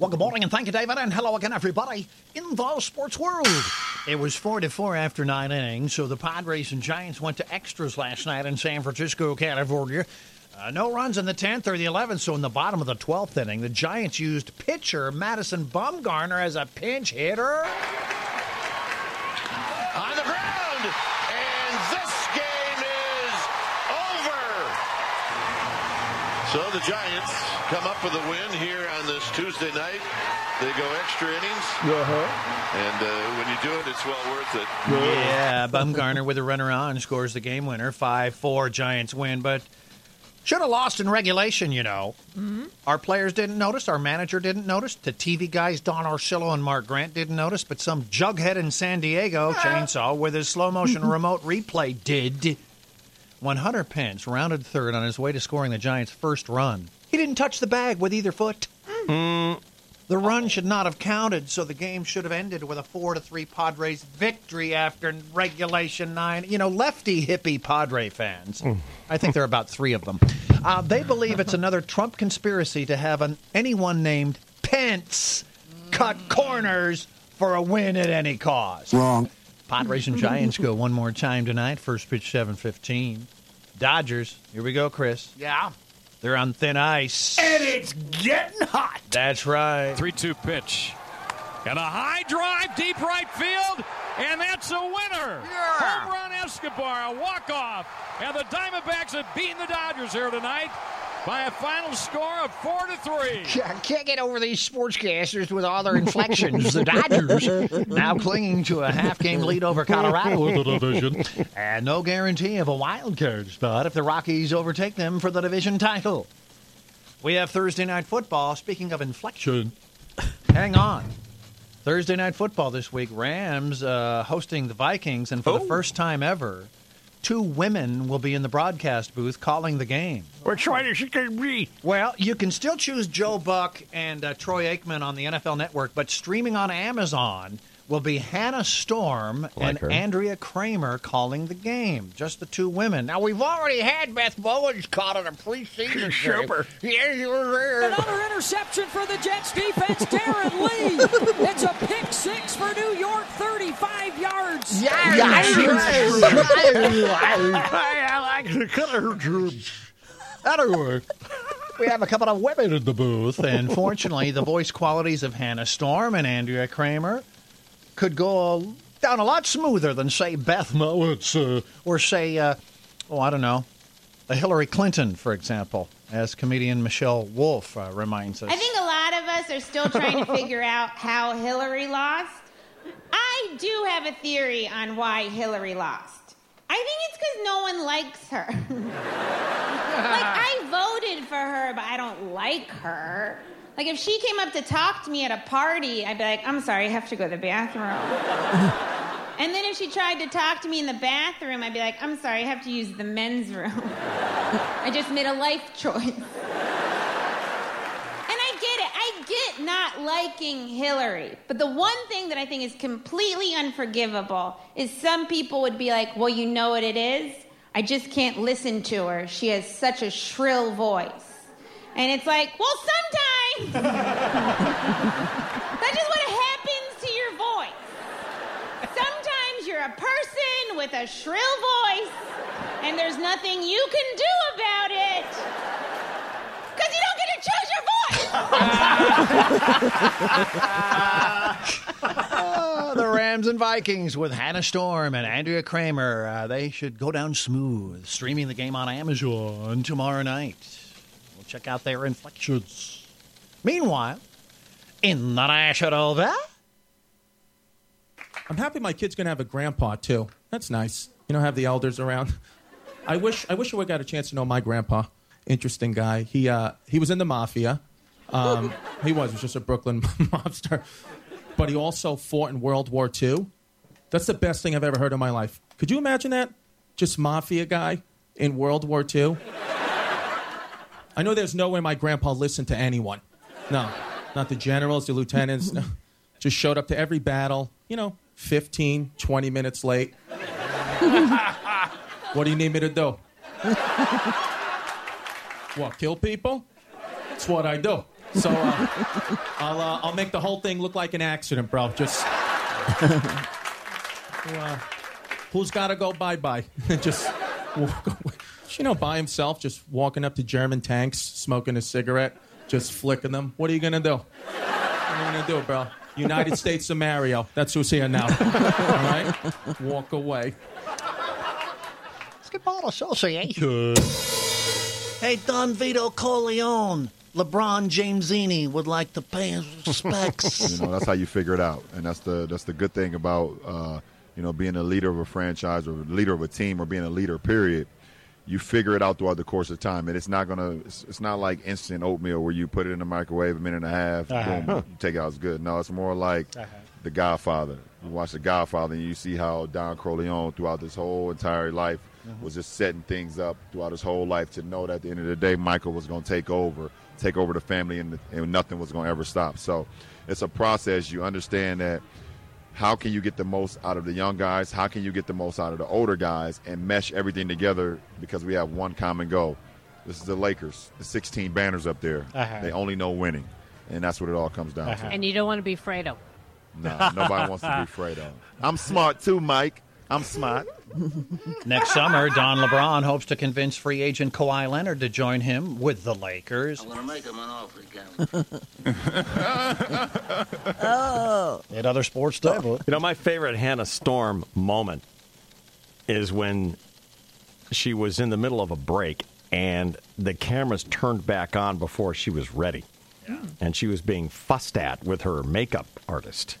Well, good morning and thank you, David, and hello again, everybody, in the sports world. It was 4 to 4 after nine innings, so the Padres and Giants went to extras last night in San Francisco, California. Uh, no runs in the 10th or the 11th, so in the bottom of the 12th inning, the Giants used pitcher Madison Bumgarner as a pinch hitter. On the ground, and this game is over. So the Giants come up with a win here on this Tuesday night. They go extra innings, Uh-huh. and uh, when you do it, it's well worth it. Yeah, Bumgarner with a runner on scores the game winner. 5 4 Giants win, but should have lost in regulation, you know. Our players didn't notice. Our manager didn't notice. The TV guys, Don Orsillo and Mark Grant, didn't notice. But some jughead in San Diego, Chainsaw, with his slow motion remote replay, did. When Hunter Pence rounded third on his way to scoring the Giants' first run, he didn't touch the bag with either foot. The run should not have counted, so the game should have ended with a four to three Padres victory after regulation nine. You know, lefty hippie Padre fans. I think there are about three of them. Uh, they believe it's another Trump conspiracy to have an, anyone named Pence cut corners for a win at any cost. Wrong. Padres and Giants go one more time tonight. First pitch seven fifteen. Dodgers. Here we go, Chris. Yeah. They're on thin ice. And it's getting hot. That's right. 3 2 pitch. And a high drive, deep right field, and that's a winner. Home run Escobar, a walk off. And the Diamondbacks have beaten the Dodgers here tonight by a final score of 4 to 3. I can't get over these sportscasters with all their inflections. the Dodgers now clinging to a half game lead over Colorado in the division. And no guarantee of a wild card spot if the Rockies overtake them for the division title. We have Thursday night football. Speaking of inflection, hang on. Thursday night football this week. Rams uh, hosting the Vikings, and for the first time ever, two women will be in the broadcast booth calling the game. Which one is it going to be? Well, you can still choose Joe Buck and uh, Troy Aikman on the NFL Network, but streaming on Amazon will be Hannah Storm and her. Andrea Kremer calling the game. Just the two women. Now, we've already had Beth Mowins caught in a preseason Super. game. You were there. Another interception for the Jets defense, Darron Lee. It's a pick six for New York, 35 yards. Yes. I like the color Anyway, we have a couple of women in the booth, and fortunately, the voice qualities of Hannah Storm and Andrea Kremer could go down a lot smoother than, say, Beth Mowins uh, or, say, uh, oh, I don't know, a Hillary Clinton, for example, as comedian Michelle Wolf uh, reminds us. I think a lot of us are still trying to figure out how Hillary lost. I do have a theory on why Hillary lost. I think it's because no one likes her. like, I voted for her, but I don't like her. Like, if she came up to talk to me at a party, I'd be like, I'm sorry, I have to go to the bathroom. and then if she tried to talk to me in the bathroom, I'd be like, I'm sorry, I have to use the men's room. I just made a life choice. And I get it. I get not liking Hillary. But the one thing that I think is completely unforgivable is some people would be like, well, you know what it is? I just can't listen to her. She has such a shrill voice. And it's like, well, sometimes that's just what happens to your voice. Sometimes you're a person with a shrill voice, and there's nothing you can do about it. Because you don't get to choose your Ah, the Rams and Vikings with Hannah Storm and Andrea Kremer. Uh, they should go down smooth. Streaming the game on Amazon tomorrow night. We'll check out their inflections. Meanwhile, in the National. I'm happy my kid's gonna have a grandpa too. That's nice. You know, have the elders around. I wish I wish I would got a chance to know my grandpa. Interesting guy. He uh, he was in the mafia. Um, he was. He was just a Brooklyn mobster. But he also fought in World War II. That's the best thing I've ever heard in my life. Could you imagine that? Just mafia guy in World War II? I know there's no way my grandpa listened to anyone. No, not the generals, the lieutenants. No. Just showed up to every battle, you know, 15, 20 minutes late. what do you need me to do? what, kill people? That's what I do. So uh, I'll, uh, I'll make the whole thing look like an accident, bro. Just. uh, who's got to go bye bye? just walk away. You know, by himself, just walking up to German tanks, smoking a cigarette, just flicking them. What are you going to do? What are you going to do, bro? United States of Mario. That's who's here now. All right? Walk away. Basketball Association. Hey, Don Vito Corleone. LeBron Jamesini would like to pay his respects. you know, that's how you figure it out, and that's the that's the good thing about uh, you know being a leader of a franchise or leader of a team or being a leader. Period. You figure it out throughout the course of time, and it's not gonna. It's, it's not like instant oatmeal where you put it in the microwave a minute and a half, Uh-huh. boom, you take it out. It's good. No, it's more like Uh-huh. The Godfather. You watch The Godfather, and you see how Don Corleone throughout this whole entire life Mm-hmm. was just setting things up throughout his whole life to know that at the end of the day, Michael was going to take over, take over the family, and, and nothing was going to ever stop. So it's a process. You understand that how can you get the most out of the young guys? How can you get the most out of the older guys and mesh everything together because we have one common goal? This is the Lakers, the 16 banners up there. Uh-huh. They only know winning. And that's what it all comes down to. And you don't want to be Fredo. No, nobody wants to be Fredo. I'm smart too, Mike. I'm smart. Next summer, Don LeBron hopes to convince free agent Kawhi Leonard to join him with the Lakers. I'm going to make him an offer again. oh. At other sports too. You know, my favorite Hannah Storm moment is when she was in the middle of a break and the cameras turned back on before she was ready. And she was being fussed at with her makeup artist.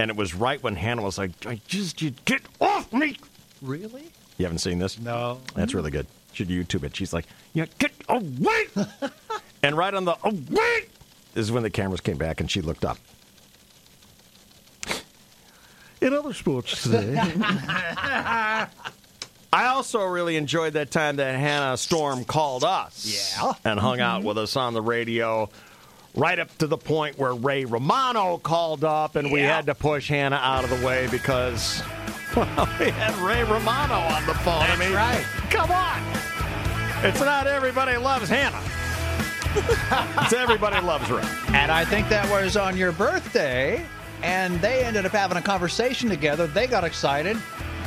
And it was right when Hannah was like, I just, you get off me. Really? You haven't seen this? No. That's really good. Should YouTube it. She's like, yeah, get away. and right on the away this is when the cameras came back and she looked up. In other sports today. I also really enjoyed that time that Hannah Storm called us. Yeah. And hung out mm-hmm. with us on the radio. Right up to the point where Ray Romano called up, and we had to push Hannah out of the way because, well, we had Ray Romano on the phone. I mean, right. Come on. It's not everybody loves Hannah. it's everybody loves Ray. And I think that was on your birthday, and they ended up having a conversation together. They got excited.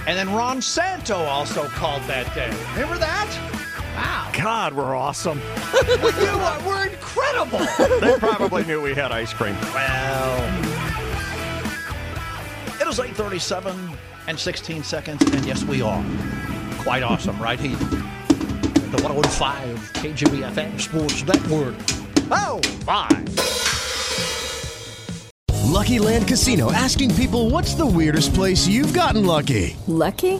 And then Ron Santo also called that day. Remember that? Wow. God, we're awesome. we do, we're incredible. they probably knew we had ice cream. Well, it is 8:37 and 16 seconds, and yes, we are quite awesome right here. The 105 KGB FM Sports Network. Oh, my. Lucky Land Casino asking people what's the weirdest place you've gotten lucky? Lucky?